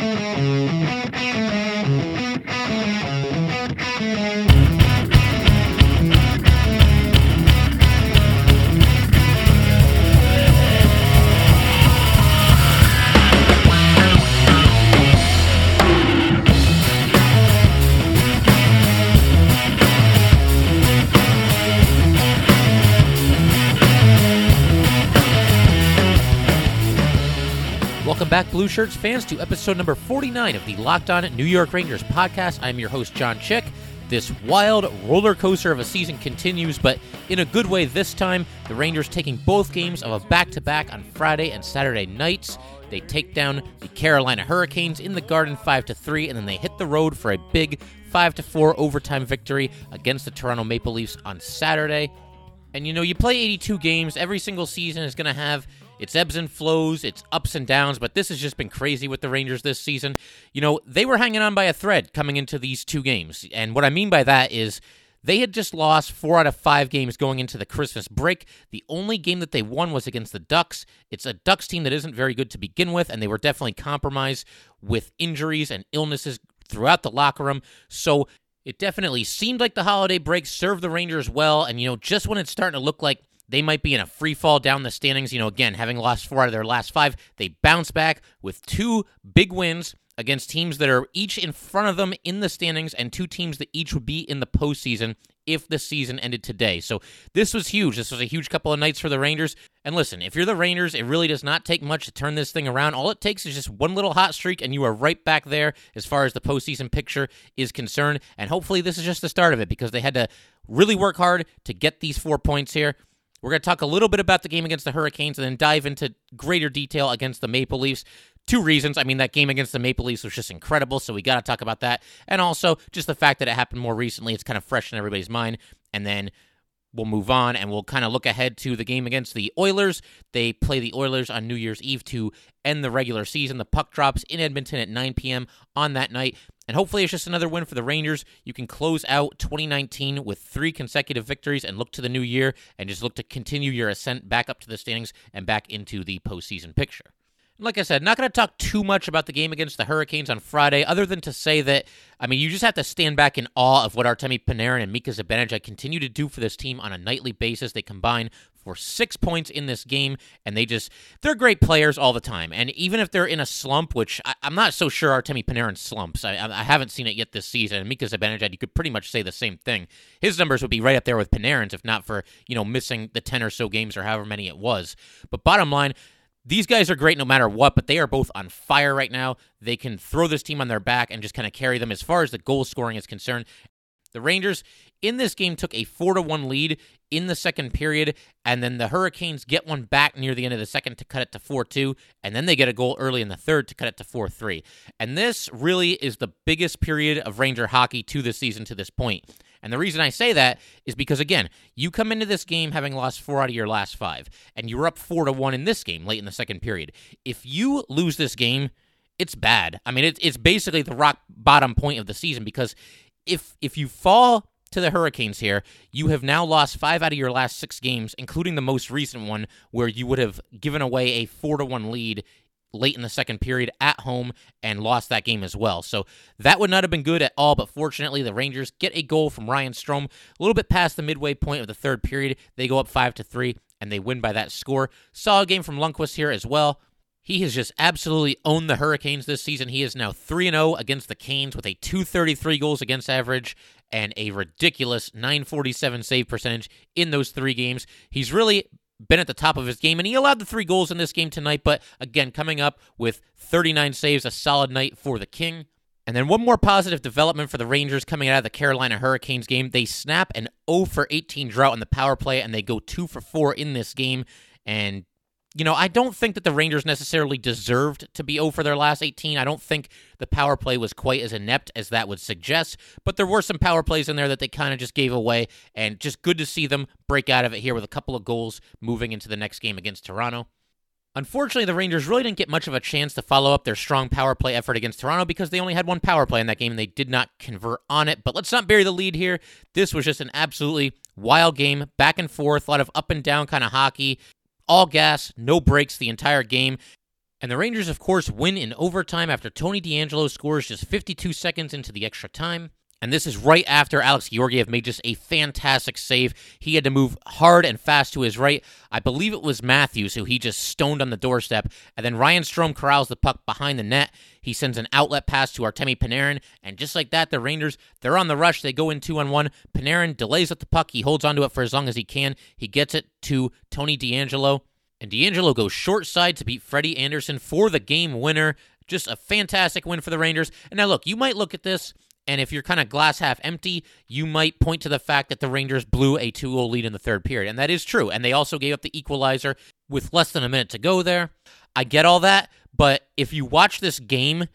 Welcome back, Blue Shirts fans, to episode number 49 of the Locked On New York Rangers podcast. I'm your host, John Chick. This wild roller coaster of a season continues, but in a good way this time. The Rangers taking both games of a back to back on Friday and Saturday nights. They take down the Carolina Hurricanes in the Garden 5 to 3, and then they hit the road for a big 5 to 4 overtime victory against the Toronto Maple Leafs on Saturday. And you know, you play 82 games, every single season is going to have its ebbs and flows, its ups and downs, but this has just been crazy with the Rangers this season. You know, they were hanging on by a thread coming into these two games. And what I mean by that is they had just lost four out of five games going into the Christmas break. The only game that they won was against the Ducks. It's a Ducks team that isn't very good to begin with, and they were definitely compromised with injuries and illnesses throughout the locker room. So it definitely seemed like the holiday break served the Rangers well. And, you know, just when it's starting to look like they might be in a free fall down the standings. You know, again, having lost four out of their last five, they bounce back with two big wins against teams that are each in front of them in the standings and two teams that each would be in the postseason if the season ended today. So this was huge. This was a huge couple of nights for the Rangers. And listen, if you're the Rangers, it really does not take much to turn this thing around. All it takes is just one little hot streak, and you are right back there as far as the postseason picture is concerned. And hopefully, this is just the start of it because they had to really work hard to get these four points here. We're going to talk a little bit about the game against the Hurricanes and then dive into greater detail against the Maple Leafs. Two reasons. I mean, that game against the Maple Leafs was just incredible, so we got to talk about that. And also, just the fact that it happened more recently, it's kind of fresh in everybody's mind. And then we'll move on and we'll kind of look ahead to the game against the Oilers. They play the Oilers on New Year's Eve to end the regular season. The puck drops in Edmonton at 9 p.m. on that night. And hopefully, it's just another win for the Rangers. You can close out 2019 with three consecutive victories and look to the new year and just look to continue your ascent back up to the standings and back into the postseason picture. Like I said, not going to talk too much about the game against the Hurricanes on Friday, other than to say that, I mean, you just have to stand back in awe of what Artemi Panarin and Mika Zibanejad continue to do for this team on a nightly basis. They combine for six points in this game, and they just, they're great players all the time. And even if they're in a slump, which I, am not so sure Artemi Panarin slumps, I, I, haven't seen it yet this season. And Mika Zibanejad, you could pretty much say the same thing. His numbers would be right up there with Panarin's, if not for, you know, missing the 10 or so games or however many it was. But bottom line, these guys are great no matter what, but they are both on fire right now. They can throw this team on their back and just kind of carry them as far as the goal scoring is concerned. The Rangers in this game took a 4 to 1 lead in the second period and then the Hurricanes get one back near the end of the second to cut it to 4-2 and then they get a goal early in the third to cut it to 4-3. And this really is the biggest period of Ranger hockey to this season to this point. And the reason I say that is because again, you come into this game having lost 4 out of your last 5 and you're up 4 to 1 in this game late in the second period. If you lose this game, it's bad. I mean, it's it's basically the rock bottom point of the season because if if you fall to the Hurricanes here, you have now lost five out of your last six games, including the most recent one where you would have given away a four to one lead late in the second period at home and lost that game as well. So that would not have been good at all, but fortunately the Rangers get a goal from Ryan Strome a little bit past the midway point of the third period. They go up 5 to 3 and they win by that score. Saw a game from Lundqvist here as well. He has just absolutely owned the Hurricanes this season. He is now 3 0 against the Canes with a 233 goals against average and a ridiculous 947 save percentage in those three games. He's really been at the top of his game, and he allowed the three goals in this game tonight. But again, coming up with 39 saves, a solid night for the King. And then one more positive development for the Rangers coming out of the Carolina Hurricanes game. They snap an 0 for 18 drought in the power play, and they go 2 for 4 in this game. And you know, I don't think that the Rangers necessarily deserved to be 0 for their last 18. I don't think the power play was quite as inept as that would suggest, but there were some power plays in there that they kind of just gave away, and just good to see them break out of it here with a couple of goals moving into the next game against Toronto. Unfortunately, the Rangers really didn't get much of a chance to follow up their strong power play effort against Toronto because they only had one power play in that game and they did not convert on it. But let's not bury the lead here. This was just an absolutely wild game, back and forth, a lot of up and down kind of hockey all gas, no brakes the entire game. And the Rangers, of course, win in overtime after Tony DeAngelo scores just 52 seconds into the extra time. And this is right after Alex Georgiev made just a fantastic save. He had to move hard and fast to his right. I believe it was Matthews who he just stoned on the doorstep. And then Ryan Strome corrals the puck behind the net. He sends an outlet pass to Artemi Panarin. And just like that, the Rangers, they're on the rush. They go in two on one. Panarin delays with the puck. He holds onto it for as long as he can. He gets it to Tony DeAngelo. And DeAngelo goes short side to beat Freddie Andersen for the game winner. Just a fantastic win for the Rangers. And now, look, you might look at this and if you're kind of glass half empty, you might point to the fact that the Rangers blew a 2 0 lead in the third period. And that is true. And they also gave up the equalizer with less than a minute to go there. I get all that. But if you watch this game,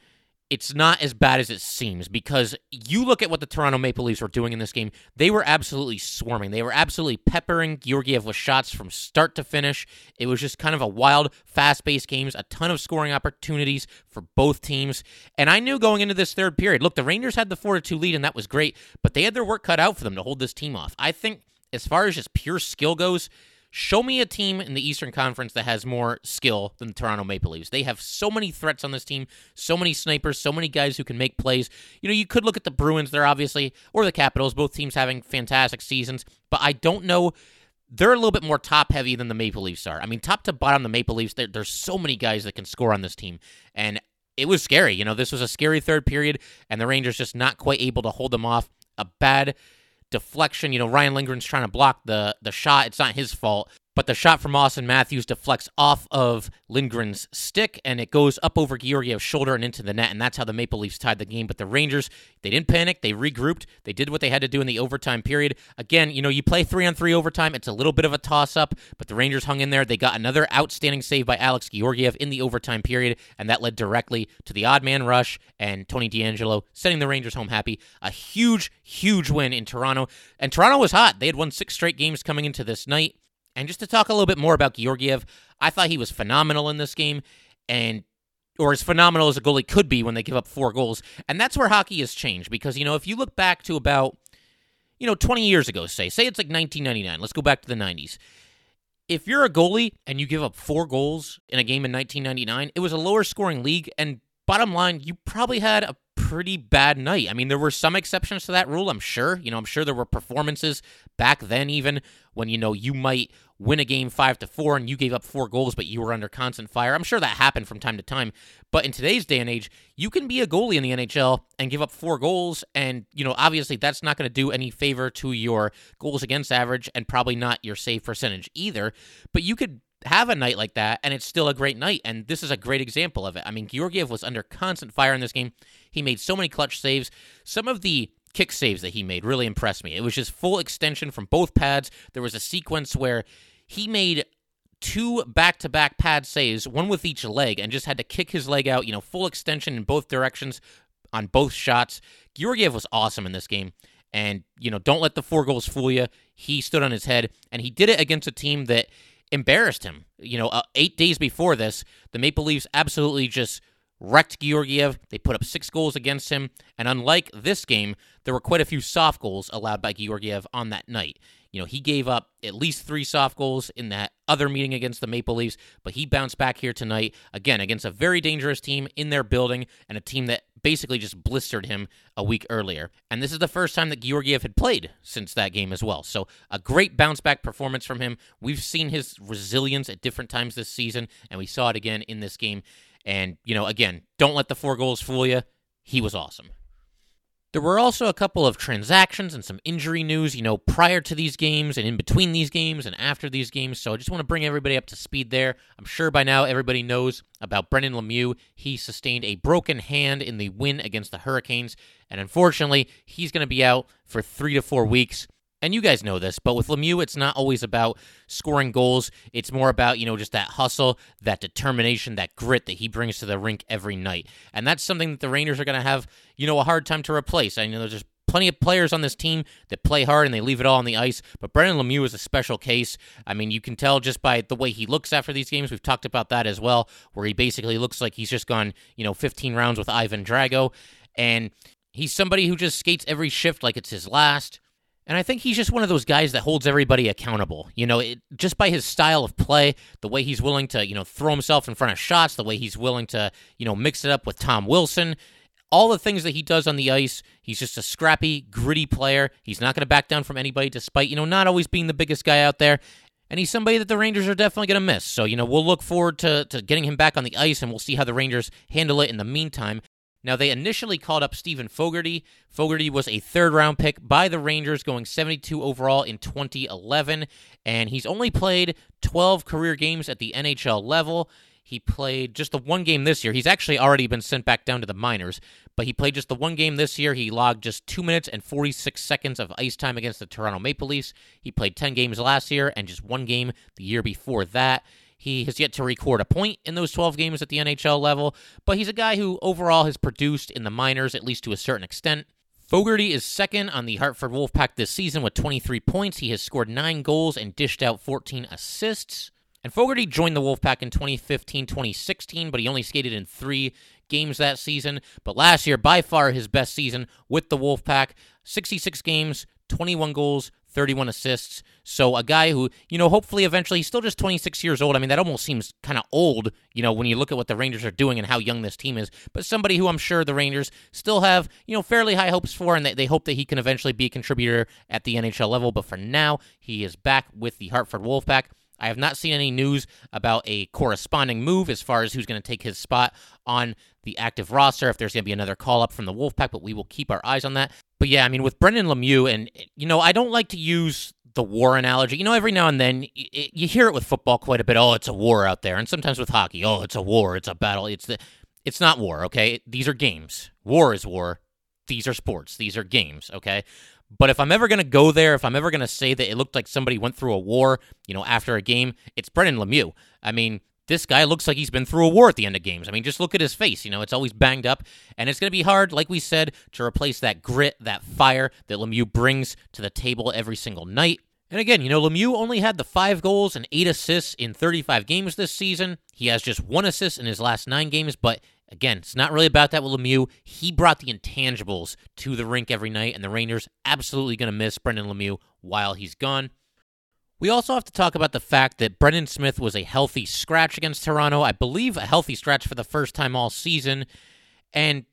it's not as bad as it seems because you look at what the Toronto Maple Leafs were doing in this game. They were absolutely swarming. They were absolutely peppering Georgiev with shots from start to finish. It was just kind of a wild, fast paced games, a ton of scoring opportunities for both teams. And I knew going into this third period look, the Rangers had the 4 2 lead, and that was great, but they had their work cut out for them to hold this team off. I think, as far as just pure skill goes, Show me a team in the Eastern Conference that has more skill than the Toronto Maple Leafs. They have so many threats on this team, so many snipers, so many guys who can make plays. You know, you could look at the Bruins, they're obviously, or the Capitals, both teams having fantastic seasons, but I don't know they're a little bit more top heavy than the Maple Leafs are. I mean, top to bottom, the Maple Leafs, there's so many guys that can score on this team. And it was scary. You know, this was a scary third period, and the Rangers just not quite able to hold them off. A bad deflection. You know, Ryan Lindgren's trying to block the the shot. It's not his fault, but the shot from Auston Matthews deflects off of Lindgren's stick and it goes up over Georgiev's shoulder and into the net. And that's how the Maple Leafs tied the game. But the Rangers, they didn't panic. They regrouped. They did what they had to do in the overtime period. Again, you know, you play three on three overtime. It's a little bit of a toss up, but the Rangers hung in there. They got another outstanding save by Alex Georgiev in the overtime period. And that led directly to the odd man rush and Tony DeAngelo sending the Rangers home happy. A huge, huge win in Toronto. And Toronto was hot. They had won six straight games coming into this night. And just to talk a little bit more about Georgiev, I thought he was phenomenal in this game, and or as phenomenal as a goalie could be when they give up four goals. And that's where hockey has changed because you know if you look back to about you know 20 years ago, say say it's like 1999. Let's go back to the 90s. If you're a goalie and you give up four goals in a game in 1999, it was a lower scoring league, and bottom line, you probably had a pretty bad night. I mean, there were some exceptions to that rule, I'm sure. You know, I'm sure there were performances back then even when you know you might win a game 5 to 4 and you gave up 4 goals but you were under constant fire. I'm sure that happened from time to time, but in today's day and age, you can be a goalie in the NHL and give up 4 goals and you know, obviously that's not going to do any favor to your goals against average and probably not your save percentage either, but you could have a night like that and it's still a great night and this is a great example of it. I mean, Georgiev was under constant fire in this game. He made so many clutch saves. Some of the kick saves that he made really impressed me. It was just full extension from both pads. There was a sequence where he made two back-to-back pad saves, one with each leg, and just had to kick his leg out, you know, full extension in both directions on both shots. Georgiev was awesome in this game. And, you know, don't let the four goals fool you. He stood on his head, and he did it against a team that embarrassed him. You know, uh, eight days before this, the Maple Leafs absolutely just wrecked Georgiev. They put up six goals against him. And unlike this game, there were quite a few soft goals allowed by Georgiev on that night. You know, he gave up at least three soft goals in that other meeting against the Maple Leafs, but he bounced back here tonight, again, against a very dangerous team in their building and a team that basically just blistered him a week earlier. And this is the first time that Georgiev had played since that game as well. So a great bounce back performance from him. We've seen his resilience at different times this season, and we saw it again in this game. And, you know, again, don't let the four goals fool you. He was awesome. There were also a couple of transactions and some injury news, you know, prior to these games and in between these games and after these games. So I just want to bring everybody up to speed there. I'm sure by now everybody knows about Brendan Lemieux. He sustained a broken hand in the win against the Hurricanes, and unfortunately, he's going to be out for three to four weeks and you guys know this, but with Lemieux, it's not always about scoring goals. It's more about, you know, just that hustle, that determination, that grit that he brings to the rink every night. And that's something that the Rangers are going to have, you know, a hard time to replace. I know there's just plenty of players on this team that play hard and they leave it all on the ice, but Brendan Lemieux is a special case. I mean, you can tell just by the way he looks after these games. We've talked about that as well, where he basically looks like he's just gone, you know, 15 rounds with Ivan Drago. And he's somebody who just skates every shift like it's his last And I think he's just one of those guys that holds everybody accountable. You know, it, just by his style of play, the way he's willing to, you know, throw himself in front of shots, the way he's willing to, you know, mix it up with Tom Wilson, all the things that he does on the ice. He's just a scrappy, gritty player. He's not going to back down from anybody, despite, you know, not always being the biggest guy out there. And he's somebody that the Rangers are definitely going to miss. So, you know, we'll look forward to, to getting him back on the ice and we'll see how the Rangers handle it in the meantime. Now, they initially called up Steven Fogarty. Fogarty was a third round pick by the Rangers, going 72 overall in 2011, and he's only played 12 career games at the NHL level. He played just the one game this year. He's actually already been sent back down to the minors, but he played just the one game this year. He logged just 2 minutes and 46 seconds of ice time against the Toronto Maple Leafs. He played 10 games last year and just one game the year before that. He has yet to record a point in those 12 games at the NHL level, but he's a guy who overall has produced in the minors, at least to a certain extent. Fogarty is second on the Hartford Wolfpack this season with 23 points. He has scored nine goals and dished out 14 assists. And Fogarty joined the Wolfpack in 2015 2016, but he only skated in three games that season. But last year, by far his best season with the Wolfpack 66 games, 21 goals, 31 assists. So a guy who, you know, hopefully eventually he's still just 26 years old. I mean, that almost seems kind of old, you know, when you look at what the Rangers are doing and how young this team is. But somebody who I'm sure the Rangers still have, you know, fairly high hopes for, and they, they hope that he can eventually be a contributor at the NHL level. But for now, he is back with the Hartford Wolfpack. I have not seen any news about a corresponding move as far as who's going to take his spot on the active roster, if there's going to be another call up from the Wolfpack, but we will keep our eyes on that. But yeah, I mean, with Brendan Lemieux, and, you know, I don't like to use the war analogy. You know, every now and then you hear it with football quite a bit. Oh, it's a war out there, and sometimes with hockey. Oh, it's a war. It's a battle. It's the. It's not war. Okay, these are games. War is war. These are sports. These are games. Okay. But if I'm ever going to go there, if I'm ever going to say that it looked like somebody went through a war, you know, after a game, it's Brendan Lemieux. I mean, this guy looks like he's been through a war at the end of games. I mean, just look at his face. You know, it's always banged up. And it's going to be hard, like we said, to replace that grit, that fire that Lemieux brings to the table every single night. And again, you know, Lemieux only had the five goals and eight assists in 35 games this season. He has just one assist in his last nine games, but again, it's not really about that with Lemieux. He brought the intangibles to the rink every night, and the Rangers absolutely going to miss Brendan Lemieux while he's gone. We also have to talk about the fact that Brendan Smith was a healthy scratch against Toronto. I believe a healthy scratch for the first time all season. And,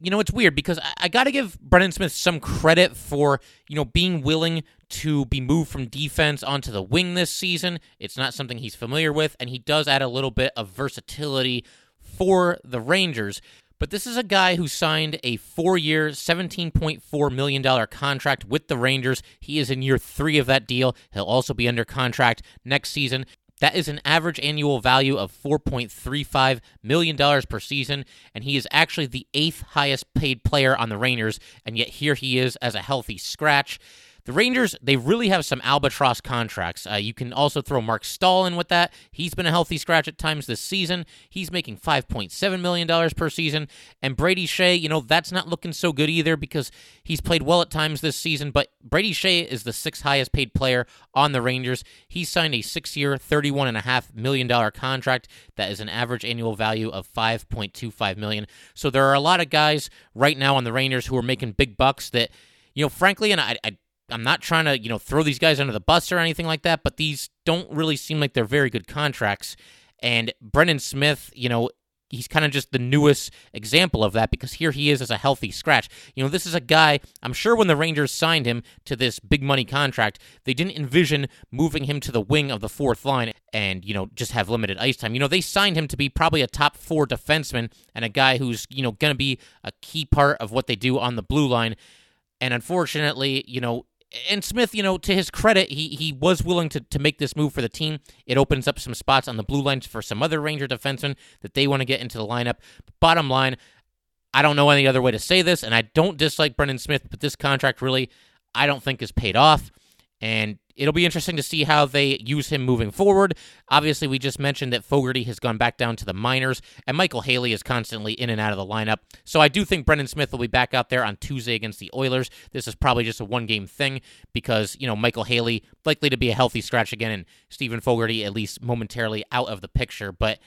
you know, it's weird because I, I got to give Brendan Smith some credit for, you know, being willing to be moved from defense onto the wing this season. It's not something he's familiar with, and he does add a little bit of versatility for the Rangers. But this is a guy who signed a four year, $17.4 million contract with the Rangers. He is in year three of that deal. He'll also be under contract next season. That is an average annual value of $4.35 million per season, and he is actually the eighth highest paid player on the Rangers, and yet here he is as a healthy scratch. The Rangers, they really have some albatross contracts. Uh, you can also throw Marc Staal in with that. He's been a healthy scratch at times this season. He's making $5.7 million per season. And Brady Skjei, you know, that's not looking so good either because he's played well at times this season. But Brady Skjei is the sixth highest paid player on the Rangers. He signed a six year, $31.5 million contract that is an average annual value of 5.25 million. So there are a lot of guys right now on the Rangers who are making big bucks that you know, frankly, and I, I I'm not trying to, you know, throw these guys under the bus or anything like that, but these don't really seem like they're very good contracts. And Brendan Smith, you know, he's kind of just the newest example of that because here he is as a healthy scratch. You know, this is a guy, I'm sure when the Rangers signed him to this big money contract, they didn't envision moving him to the wing of the fourth line and, you know, just have limited ice time. You know, they signed him to be probably a top four defenseman and a guy who's, you know, going to be a key part of what they do on the blue line. And unfortunately, you know, and Smith, you know, to his credit, he he was willing to, to make this move for the team. It opens up some spots on the blue lines for some other Ranger defensemen that they want to get into the lineup. Bottom line, I don't know any other way to say this, and I don't dislike Brendan Smith, but this contract really, I don't think is paid off. And it'll be interesting to see how they use him moving forward. Obviously, we just mentioned that Fogarty has gone back down to the minors, and Micheal Haley is constantly in and out of the lineup. So I do think Brendan Smith will be back out there on Tuesday against the Oilers. This is probably just a one game thing because, you know, Micheal Haley likely to be a healthy scratch again, and Steven Fogarty at least momentarily out of the picture. But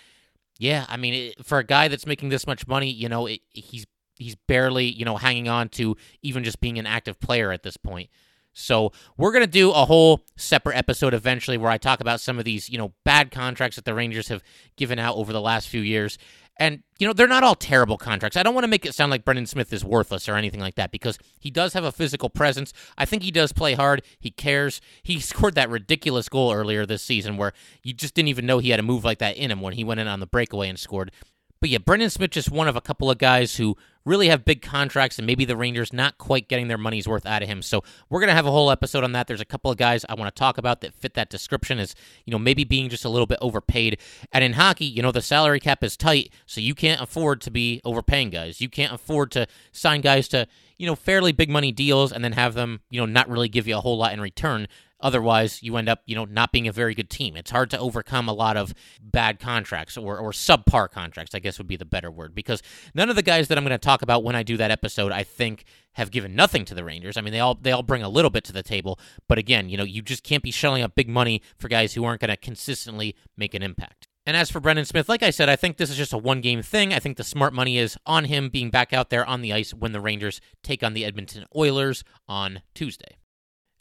yeah, I mean, it, for a guy that's making this much money, you know, it, he's he's barely, you know, hanging on to even just being an active player at this point. So we're going to do a whole separate episode eventually where I talk about some of these, you know, bad contracts that the Rangers have given out over the last few years. And, you know, they're not all terrible contracts. I don't want to make it sound like Brendan Smith is worthless or anything like that because he does have a physical presence. I think he does play hard. He cares. He scored that ridiculous goal earlier this season where you just didn't even know he had a move like that in him when he went in on the breakaway and scored. But yeah, Brendan Smith just one of a couple of guys who really have big contracts, and maybe the Rangers not quite getting their money's worth out of him. So we're gonna have a whole episode on that. There's a couple of guys I want to talk about that fit that description as you know maybe being just a little bit overpaid. And in hockey, you know the salary cap is tight, so you can't afford to be overpaying guys. You can't afford to sign guys to you know fairly big money deals and then have them you know not really give you a whole lot in return. Otherwise, you end up, you know, not being a very good team. It's hard to overcome a lot of bad contracts or, or subpar contracts, I guess would be the better word, because none of the guys that I'm going to talk about when I do that episode, I think, have given nothing to the Rangers. I mean, they all they all bring a little bit to the table, but again, you know, you just can't be shelling out big money for guys who aren't going to consistently make an impact. And as for Brendan Smith, like I said, I think this is just a one game thing. I think the smart money is on him being back out there on the ice when the Rangers take on the Edmonton Oilers on Tuesday.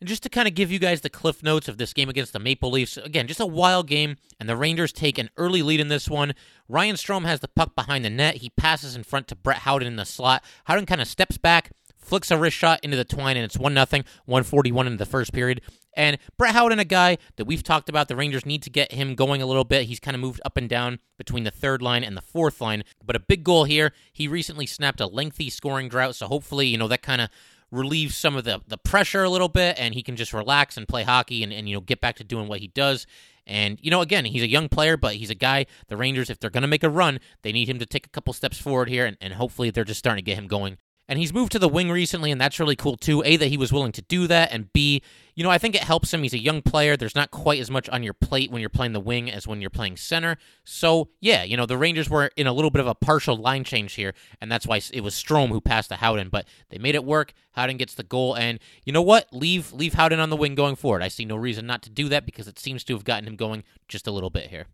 And just to kind of give you guys the cliff notes of this game against the Maple Leafs, again, just a wild game, and the Rangers take an early lead in this one. Ryan Strome has the puck behind the net. He passes in front to Brett Howden in the slot. Howden kind of steps back, flicks a wrist shot into the twine, and it's 1 0, 141 in the first period. And Brett Howden, a guy that we've talked about, the Rangers need to get him going a little bit. He's kind of moved up and down between the third line and the fourth line. But a big goal here. He recently snapped a lengthy scoring drought, so hopefully, you know, that kind of relieve some of the, the pressure a little bit and he can just relax and play hockey and, and you know get back to doing what he does. And you know again he's a young player but he's a guy the rangers if they're going to make a run they need him to take a couple steps forward here and, and hopefully they're just starting to get him going and he's moved to the wing recently, and that's really cool too. A, that he was willing to do that, and B, you know, I think it helps him. He's a young player. There's not quite as much on your plate when you're playing the wing as when you're playing center. So, yeah, you know, the Rangers were in a little bit of a partial line change here, and that's why it was Strome who passed to Howden, but they made it work. Howden gets the goal, and you know what? Leave leave Howden on the wing going forward. I see no reason not to do that because it seems to have gotten him going just a little bit here.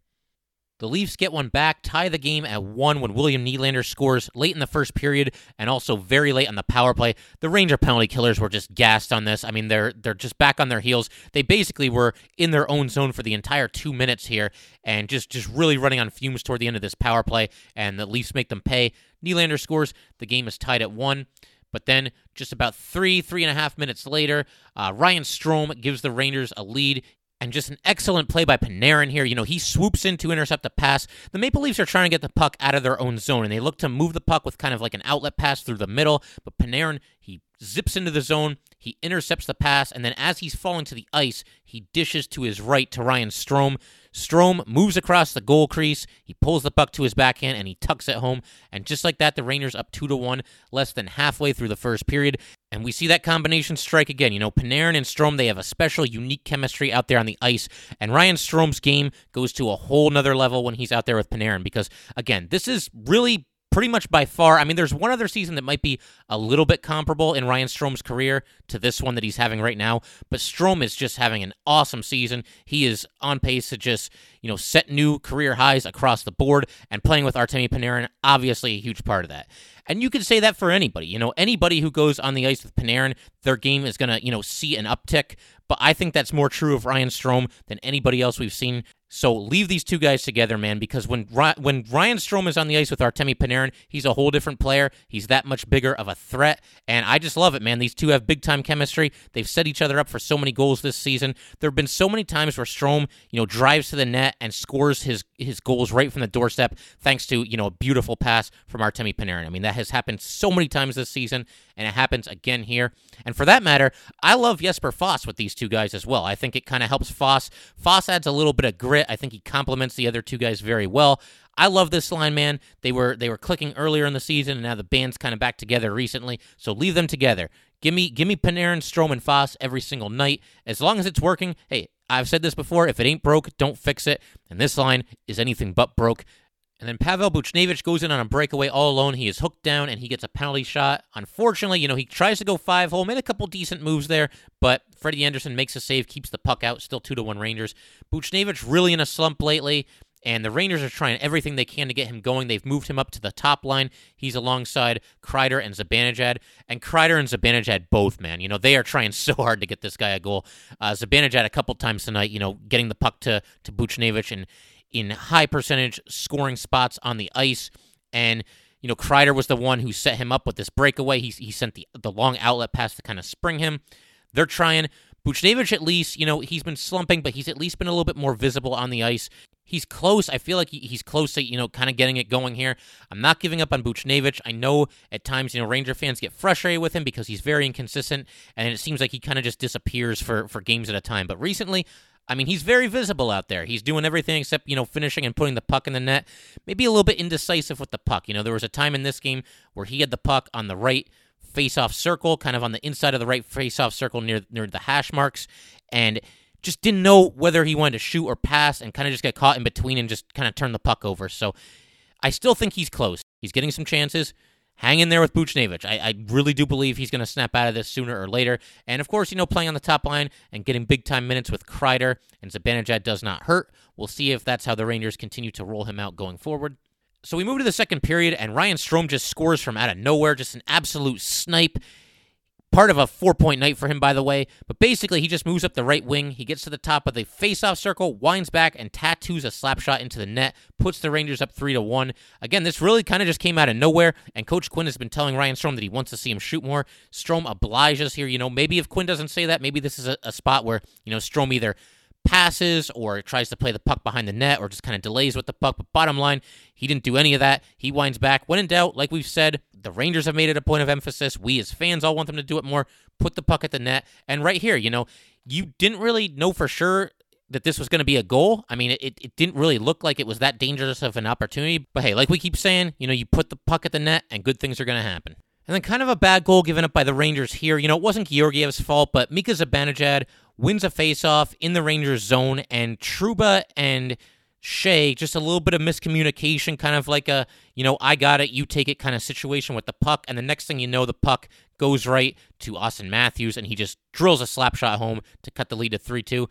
The Leafs get one back, tie the game at one when William Nylander scores late in the first period and also very late on the power play. The Ranger penalty killers were just gassed on this. I mean, they're they're just back on their heels. They basically were in their own zone for the entire two minutes here and just just really running on fumes toward the end of this power play. And the Leafs make them pay. Nylander scores. The game is tied at one. But then, just about three, three and a half minutes later, uh, Ryan Strome gives the Rangers a lead and just an excellent play by Panarin here. You know, he swoops in to intercept a pass. The Maple Leafs are trying to get the puck out of their own zone, and they look to move the puck with kind of like an outlet pass through the middle. But Panarin, he zips into the zone, he intercepts the pass, and then as he's falling to the ice, he dishes to his right to Ryan Strome. Strome moves across the goal crease. He pulls the puck to his backhand and he tucks it home. And just like that, the Rangers up two to one, less than halfway through the first period. And we see that combination strike again. You know, Panarin and Strome, they have a special, unique chemistry out there on the ice. And Ryan Strome's game goes to a whole nother level when he's out there with Panarin because, again, this is really pretty much by far. I mean, there's one other season that might be a little bit comparable in Ryan Strome's career to this one that he's having right now, but Strome is just having an awesome season. He is on pace to just, you know, set new career highs across the board, and playing with Artemi Panarin, obviously a huge part of that. And you could say that for anybody. You know, anybody who goes on the ice with Panarin, their game is going to, you know, see an uptick. But I think that's more true of Ryan Strome than anybody else we've seen so leave these two guys together, man, because when when Ryan Strome is on the ice with Artemi Panarin, he's a whole different player. He's that much bigger of a threat, and I just love it, man. These two have big time chemistry. They've set each other up for so many goals this season. There have been so many times where Strome, you know, drives to the net and scores his his goals right from the doorstep, thanks to you know a beautiful pass from Artemi Panarin. I mean, that has happened so many times this season, and it happens again here. And for that matter, I love Jesper Fast with these two guys as well. I think it kind of helps Fast. Fast adds a little bit of grit. I think he complements the other two guys very well. I love this line, man. They were they were clicking earlier in the season, and now the band's kind of back together recently. So leave them together. Give me give me Panarin, Strome, and Fast every single night. As long as it's working, hey, I've said this before. If it ain't broke, don't fix it. And this line is anything but broke. And then Pavel Buchnevich goes in on a breakaway all alone. He is hooked down and he gets a penalty shot. Unfortunately, you know, he tries to go five hole, made a couple decent moves there, but Freddie Andersen makes a save, keeps the puck out, still two to one Rangers. Buchnevich really in a slump lately. and the Rangers are trying everything they can to get him going. They've moved him up to the top line. He's alongside Kreider and Zibanejad, and Kreider and Zibanejad both, man. You know they are trying so hard to get this guy a goal. Uh, Zibanejad a couple times tonight, you know, getting the puck to to Buchnevich and in high percentage scoring spots on the ice, and you know Kreider was the one who set him up with this breakaway. He he sent the the long outlet pass to kind of spring him. They're trying. Buchnevich, at least, you know, he's been slumping, but he's at least been a little bit more visible on the ice. He's close. I feel like he's close to, you know, kind of getting it going here. I'm not giving up on Buchnevich. I know at times, you know, Ranger fans get frustrated with him because he's very inconsistent, and it seems like he kind of just disappears for, for games at a time. But recently, I mean, he's very visible out there. He's doing everything except, you know, finishing and putting the puck in the net. Maybe a little bit indecisive with the puck. You know, there was a time in this game where he had the puck on the right face-off circle, kind of on the inside of the right face-off circle near near the hash marks, and just didn't know whether he wanted to shoot or pass, and kind of just got caught in between and just kind of turn the puck over. So I still think he's close. He's getting some chances. Hang in there with Buchnevich. I, I really do believe he's going to snap out of this sooner or later. And of course, you know, playing on the top line and getting big time minutes with Kreider and Zibanejad does not hurt. We'll see if that's how the Rangers continue to roll him out going forward. So we move to the second period, and Ryan Strome just scores from out of nowhere, just an absolute snipe. Part of a four point night for him, by the way. But basically, he just moves up the right wing. He gets to the top of the face-off circle, winds back, and tattoos a slap shot into the net, puts the Rangers up 3 to 1. Again, this really kind of just came out of nowhere, and Coach Quinn has been telling Ryan Strome that he wants to see him shoot more. Strome obliges here. You know, maybe if Quinn doesn't say that, maybe this is a, a spot where, you know, Strome either passes or tries to play the puck behind the net or just kind of delays with the puck. But bottom line, he didn't do any of that. He winds back. When in doubt, like we've said, the Rangers have made it a point of emphasis. We as fans all want them to do it more. Put the puck at the net. And right here, you know, you didn't really know for sure that this was going to be a goal. I mean, it, it didn't really look like it was that dangerous of an opportunity. But hey, like we keep saying, you know, you put the puck at the net and good things are going to happen. And then kind of a bad goal given up by the Rangers here. You know, it wasn't Georgiev's fault, but Mika Zibanejad wins a faceoff in the Rangers zone, and Trouba and Skjei, just a little bit of miscommunication, kind of like a, you know, I got it, you take it kind of situation with the puck. And the next thing you know, the puck goes right to Auston Matthews, and he just drills a slap shot home to cut the lead to 3 2.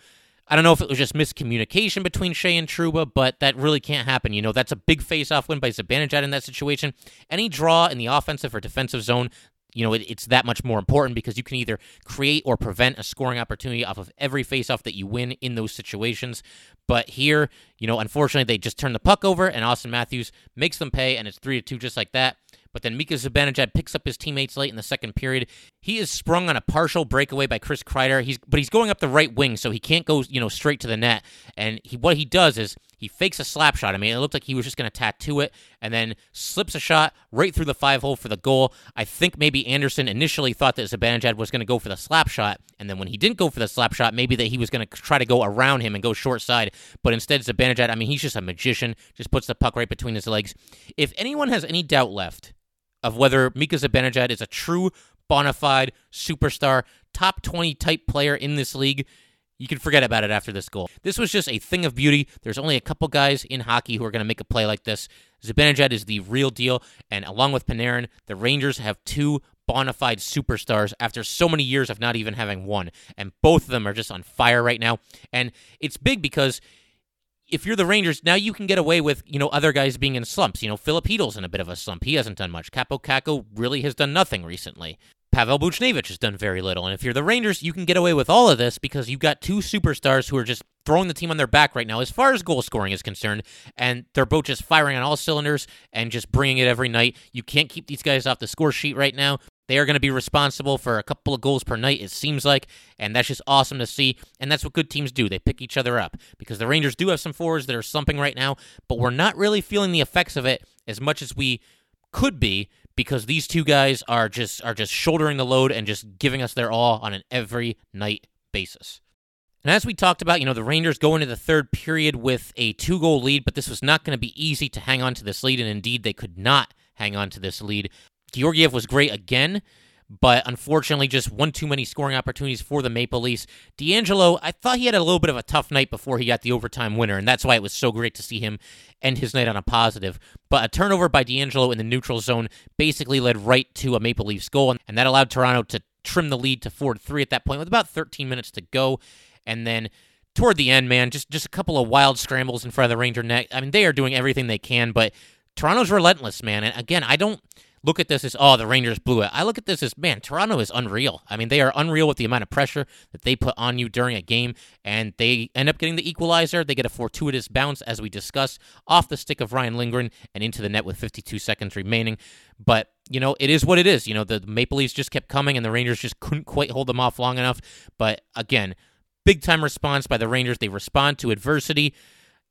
I don't know if it was just miscommunication between Skjei and Trouba, but that really can't happen. You know, that's a big face-off win by Zibanejad in that situation. Any draw in the offensive or defensive zone, you know, it, it's that much more important because you can either create or prevent a scoring opportunity off of every faceoff that you win in those situations. But here, you know, unfortunately, they just turn the puck over, and Auston Matthews makes them pay, and it's three to two, just like that. But then Mika Zibanejad picks up his teammates late in the second period. He is sprung on a partial breakaway by Chris Kreider. He's but he's going up the right wing, so he can't go you know straight to the net. And he what he does is he fakes a slap shot. I mean, it looked like he was just going to tattoo it, and then slips a shot right through the five hole for the goal. I think maybe Andersen initially thought that Zibanejad was going to go for the slap shot, and then when he didn't go for the slap shot, maybe that he was going to try to go around him and go short side. But instead, Zibanejad, I mean, he's just a magician. Just puts the puck right between his legs. If anyone has any doubt left of whether Mika Zibanejad is a true bona fide superstar, top 20 type player in this league, you can forget about it after this goal. This was just a thing of beauty. There's only a couple guys in hockey who are going to make a play like this. Zibanejad is the real deal, and along with Panarin, the Rangers have two bona fide superstars after so many years of not even having one, and both of them are just on fire right now. And it's big because if you're the Rangers, now you can get away with, you know, other guys being in slumps. You know, Chytil's in a bit of a slump. He hasn't done much. Kaapo Kakko really has done nothing recently. Pavel Buchnevich has done very little. And if you're the Rangers, you can get away with all of this because you've got two superstars who are just throwing the team on their back right now as far as goal scoring is concerned. And they're both just firing on all cylinders and just bringing it every night. You can't keep these guys off the score sheet right now. They are going to be responsible for a couple of goals per night, it seems like, and that's just awesome to see. And that's what good teams do. They pick each other up because the Rangers do have some forwards that are slumping right now, but we're not really feeling the effects of it as much as we could be because these two guys are just are just shouldering the load and just giving us their all on an every night basis. And as we talked about, you know, the Rangers go into the third period with a two goal lead, but this was not going to be easy to hang on to this lead, and indeed they could not hang on to this lead. Georgiev was great again, but unfortunately, just one too many scoring opportunities for the Maple Leafs. DeAngelo, I thought he had a little bit of a tough night before he got the overtime winner, and that's why it was so great to see him end his night on a positive. But a turnover by DeAngelo in the neutral zone basically led right to a Maple Leafs goal, and that allowed Toronto to trim the lead to 4 3 at that point with about 13 minutes to go. And then toward the end, man, just just a couple of wild scrambles in front of the Ranger net. I mean, they are doing everything they can, but Toronto's relentless, man. And again, I don't look at this as oh the Rangers blew it. I look at this as man, Toronto is unreal. I mean, they are unreal with the amount of pressure that they put on you during a game, and they end up getting the equalizer. They get a fortuitous bounce, as we discussed, off the stick of Ryan Lindgren and into the net with 52 seconds remaining. But you know, it is what it is. You know, the Maple Leafs just kept coming, and the Rangers just couldn't quite hold them off long enough. But again, big time response by the Rangers. They respond to adversity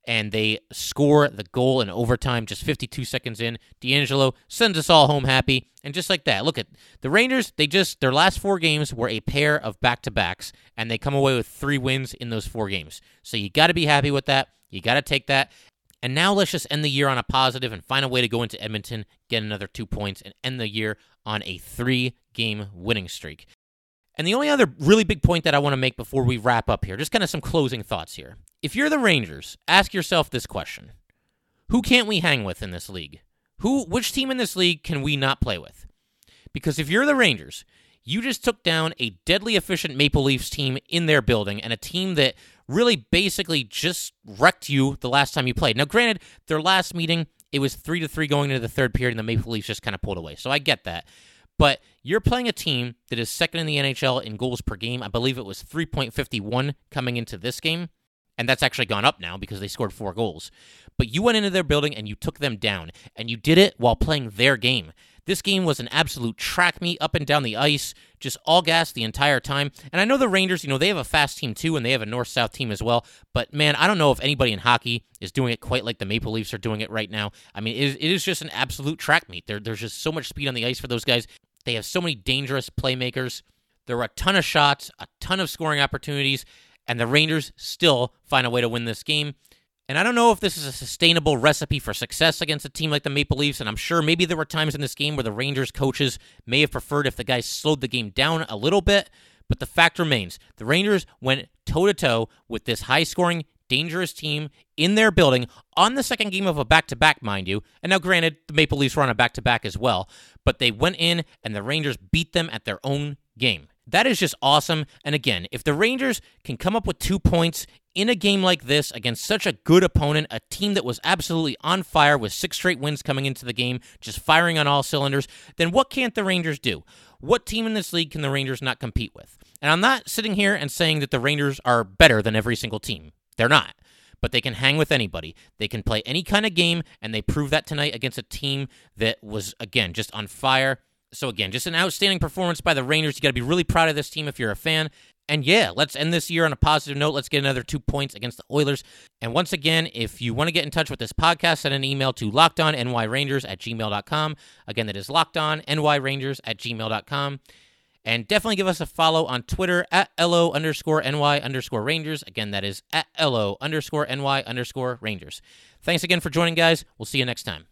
and they score the goal in overtime just 52 seconds in. DeAngelo sends us all home happy. And just like that, look at the Rangers, they just, their last four games were a pair of back to backs, and they come away with three wins in those four games. So you got to be happy with that. You got to take that. And now let's just end the year on a positive and find a way to go into Edmonton, get another two points, and end the year on a three game winning streak. And the only other really big point that I want to make before we wrap up here, just kind of some closing thoughts here. If you're the Rangers, ask yourself this question Who can't we hang with in this league? Who, which team in this league can we not play with? Because if you're the Rangers, you just took down a deadly efficient Maple Leafs team in their building and a team that really basically just wrecked you the last time you played. Now, granted, their last meeting, it was 3 to 3 going into the third period, and the Maple Leafs just kind of pulled away. So I get that. But you're playing a team that is second in the NHL in goals per game. I believe it was 3.51 coming into this game. And that's actually gone up now because they scored four goals. But you went into their building and you took them down. And you did it while playing their game. This game was an absolute track meet up and down the ice, just all gas the entire time. And I know the Rangers, you know, they have a fast team too, and they have a north south team as well. But man, I don't know if anybody in hockey is doing it quite like the Maple Leafs are doing it right now. I mean, it is, just an absolute track meet. There, there's just so much speed on the ice for those guys. They have so many dangerous playmakers. There were a ton of shots, a ton of scoring opportunities, and the Rangers still find a way to win this game. And I don't know if this is a sustainable recipe for success against a team like the Maple Leafs. And I'm sure maybe there were times in this game where the Rangers coaches may have preferred if the guys slowed the game down a little bit. But the fact remains the Rangers went toe to toe with this high scoring, dangerous team in their building on the second game of a back to back, mind you. And now, granted, the Maple Leafs were on a back to back as well, but they went in and the Rangers beat them at their own game. That is just awesome. And again, if the Rangers can come up with two points in a game like this against such a good opponent, a team that was absolutely on fire with six straight wins coming into the game, just firing on all cylinders, then what can't the Rangers do? What team in this league can the Rangers not compete with? And I'm not sitting here and saying that the Rangers are better than every single team. They're not. But they can hang with anybody. They can play any kind of game, and they proved that tonight against a team that was, again, just on fire. So, again, just an outstanding performance by the Rangers. You got to be really proud of this team if you're a fan. And yeah, let's end this year on a positive note. Let's get another two points against the Oilers. And once again, if you want to get in touch with this podcast, send an email to lockedonnyrangers at gmail.com. Again, that is lockedonnyrangers at gmail.com. And definitely give us a follow on Twitter at LO underscore NY underscore Rangers. Again, that is at LO underscore NY underscore Rangers. Thanks again for joining, guys. We'll see you next time.